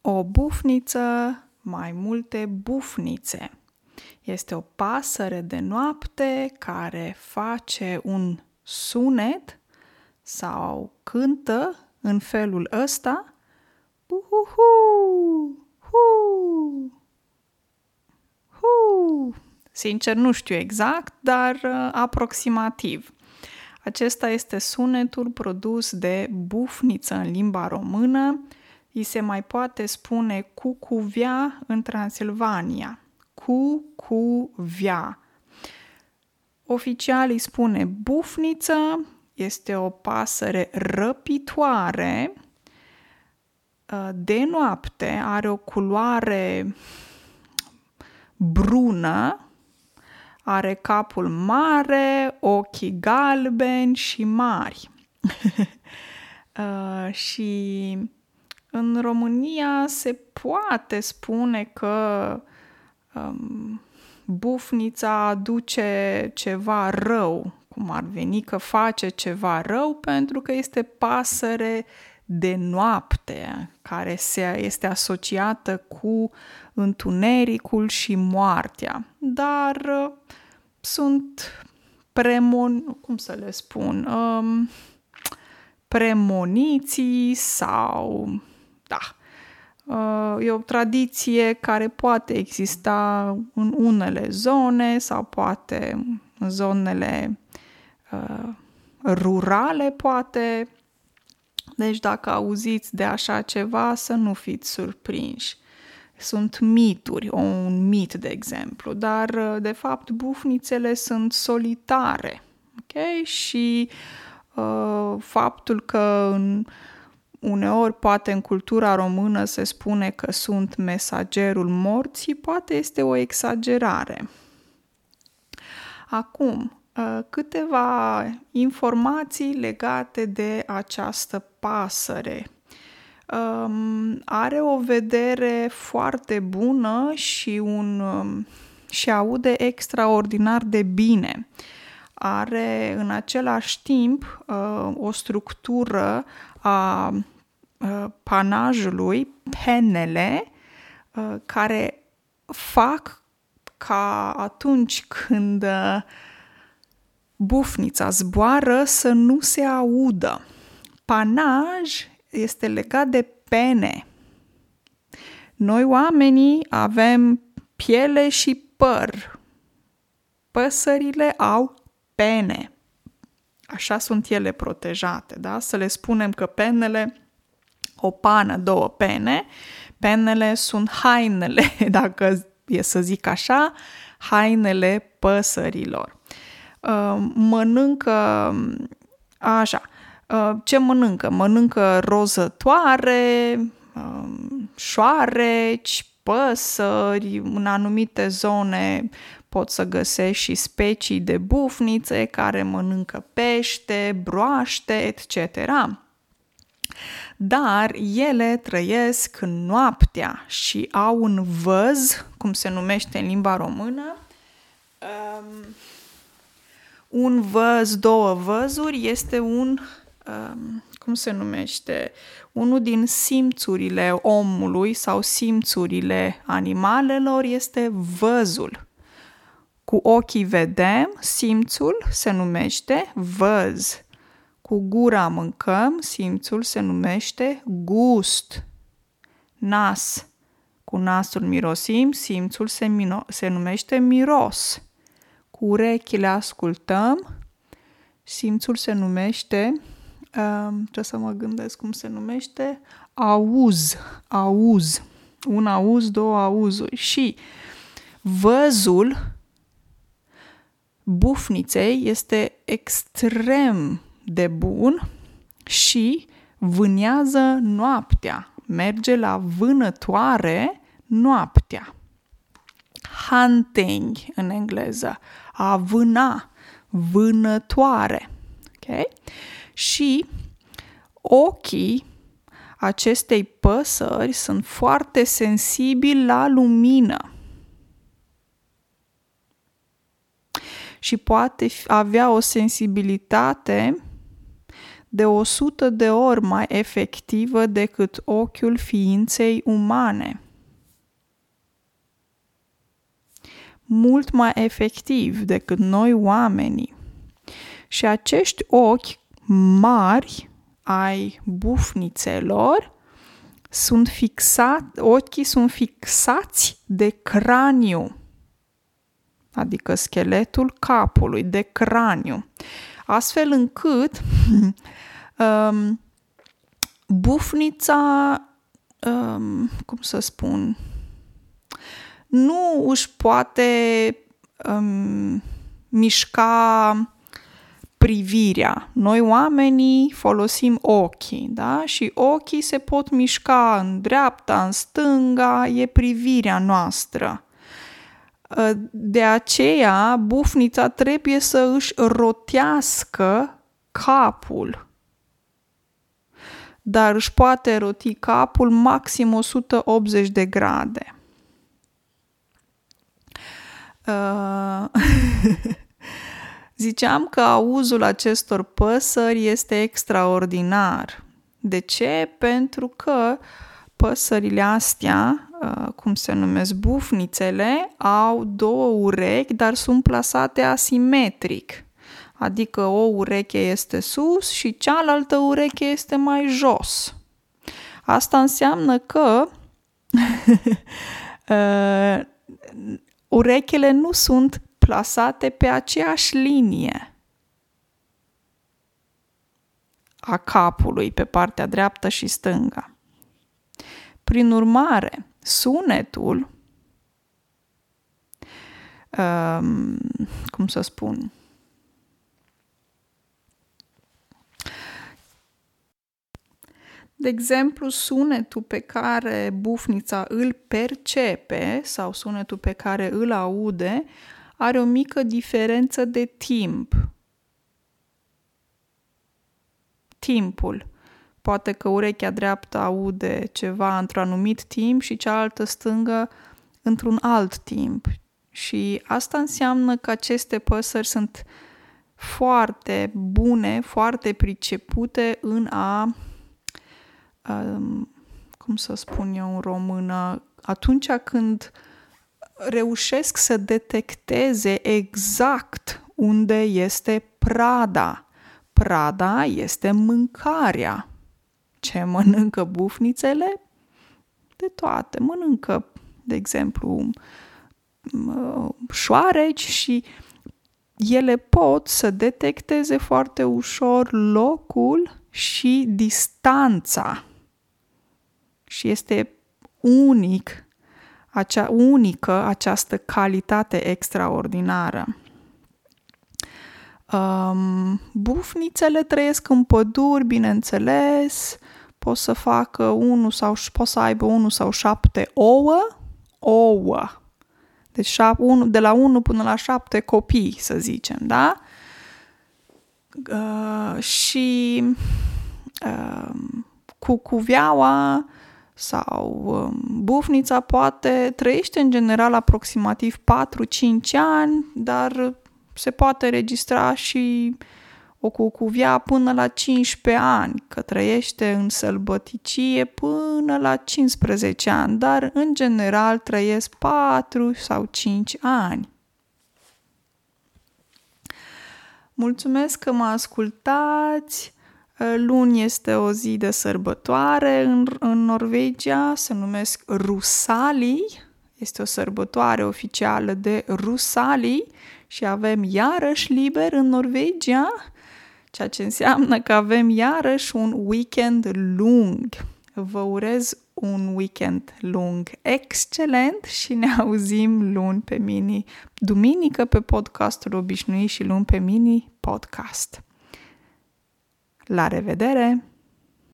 O bufniță, mai multe bufnițe. Este o pasăre de noapte care face un sunet sau cântă în felul ăsta. Uhuhu, hu, hu. Sincer, nu știu exact, dar uh, aproximativ. Acesta este sunetul produs de bufniță în limba română. Îi se mai poate spune cucuvia în Transilvania. Cucuvia. Oficial îi spune bufniță, este o pasăre răpitoare uh, de noapte, are o culoare brună, are capul mare, ochii galbeni și mari. uh, și în România se poate spune că um, bufnița aduce ceva rău, cum ar veni că face ceva rău pentru că este pasăre de noapte, care se, este asociată cu întunericul și moartea. Dar uh, sunt premon... cum să le spun? Um, premoniții sau... Da, uh, e o tradiție care poate exista în unele zone sau poate în zonele uh, rurale, poate. Deci dacă auziți de așa ceva, să nu fiți surprinși. Sunt mituri, un mit, de exemplu, dar uh, de fapt bufnițele sunt solitare. Ok? Și uh, faptul că în, uneori poate în cultura română se spune că sunt mesagerul morții, poate este o exagerare. Acum, Uh, câteva informații legate de această pasăre. Um, are o vedere foarte bună și, un, um, și aude extraordinar de bine. Are în același timp uh, o structură a uh, panajului, penele, care fac ca atunci când bufnița zboară să nu se audă. Panaj este legat de pene. Noi oamenii avem piele și păr. Păsările au pene. Așa sunt ele protejate, da? Să le spunem că penele, o pană, două pene, penele sunt hainele, dacă e să zic așa, hainele păsărilor. Uh, mănâncă așa. Uh, ce mănâncă? Mănâncă rozătoare, uh, șoareci, păsări, în anumite zone poți să găsești și specii de bufnițe care mănâncă pește, broaște, etc. Dar ele trăiesc noaptea și au un văz, cum se numește în limba română, um, un văz, două văzuri este un, um, cum se numește, unul din simțurile omului sau simțurile animalelor este văzul. Cu ochii vedem, simțul se numește văz. Cu gura mâncăm, simțul se numește gust. Nas. Cu nasul mirosim, simțul se, mino- se numește miros cu urechile ascultăm, simțul se numește, uh, trebuie să mă gândesc cum se numește, auz, auz, un auz, două auzuri și văzul bufniței este extrem de bun și vânează noaptea, merge la vânătoare noaptea. Hunting în engleză a vâna, vânătoare. Okay? Și ochii acestei păsări sunt foarte sensibili la lumină. Și poate avea o sensibilitate de 100 de ori mai efectivă decât ochiul ființei umane. Mult mai efectiv decât noi oamenii. Și acești ochi mari ai bufnițelor sunt fixat, ochii sunt fixați de craniu, adică scheletul capului, de craniu, astfel încât um, bufnița, um, cum să spun, nu își poate um, mișca privirea. Noi oamenii folosim ochii, da? Și ochii se pot mișca în dreapta, în stânga, e privirea noastră. Ă, de aceea, bufnița trebuie să își rotească capul. Dar își poate roti capul maxim 180 de grade. Uh... Ziceam că auzul acestor păsări este extraordinar. De ce? Pentru că păsările astea, uh, cum se numesc bufnițele, au două urechi, dar sunt plasate asimetric. Adică o ureche este sus și cealaltă ureche este mai jos. Asta înseamnă că uh, urechile nu sunt plasate pe aceeași linie a capului pe partea dreaptă și stânga. Prin urmare, sunetul, um, cum să spun, De exemplu, sunetul pe care bufnița îl percepe sau sunetul pe care îl aude are o mică diferență de timp. Timpul. Poate că urechea dreaptă aude ceva într-un anumit timp și cealaltă stângă într-un alt timp. Și asta înseamnă că aceste păsări sunt foarte bune, foarte pricepute în a, um, cum să spun eu în română, atunci când uh, reușesc să detecteze exact unde este prada. Prada este mâncarea. Ce mănâncă bufnițele? De toate. Mănâncă, de exemplu, șoareci și ele pot să detecteze foarte ușor locul și distanța. Și este unic acea unică, această calitate extraordinară. Um, bufnițele trăiesc în păduri, bineînțeles, pot să facă unul sau pot să aibă unul sau șapte ouă, ouă. Deci șap, unu, de la 1 până la 7 copii, să zicem, da? Uh, și uh, cu cuviaua sau um, bufnița poate trăiește în general aproximativ 4-5 ani, dar se poate registra și o cucuvia până la 15 ani, că trăiește în sălbăticie până la 15 ani, dar în general trăiesc 4 sau 5 ani. Mulțumesc că mă ascultați! Luni este o zi de sărbătoare în, în Norvegia, se numesc Rusali, este o sărbătoare oficială de Rusali și avem iarăși liber în Norvegia, ceea ce înseamnă că avem iarăși un weekend lung. Vă urez un weekend lung excelent și ne auzim luni pe mini, duminică pe podcastul obișnuit și luni pe mini podcast. La revedere!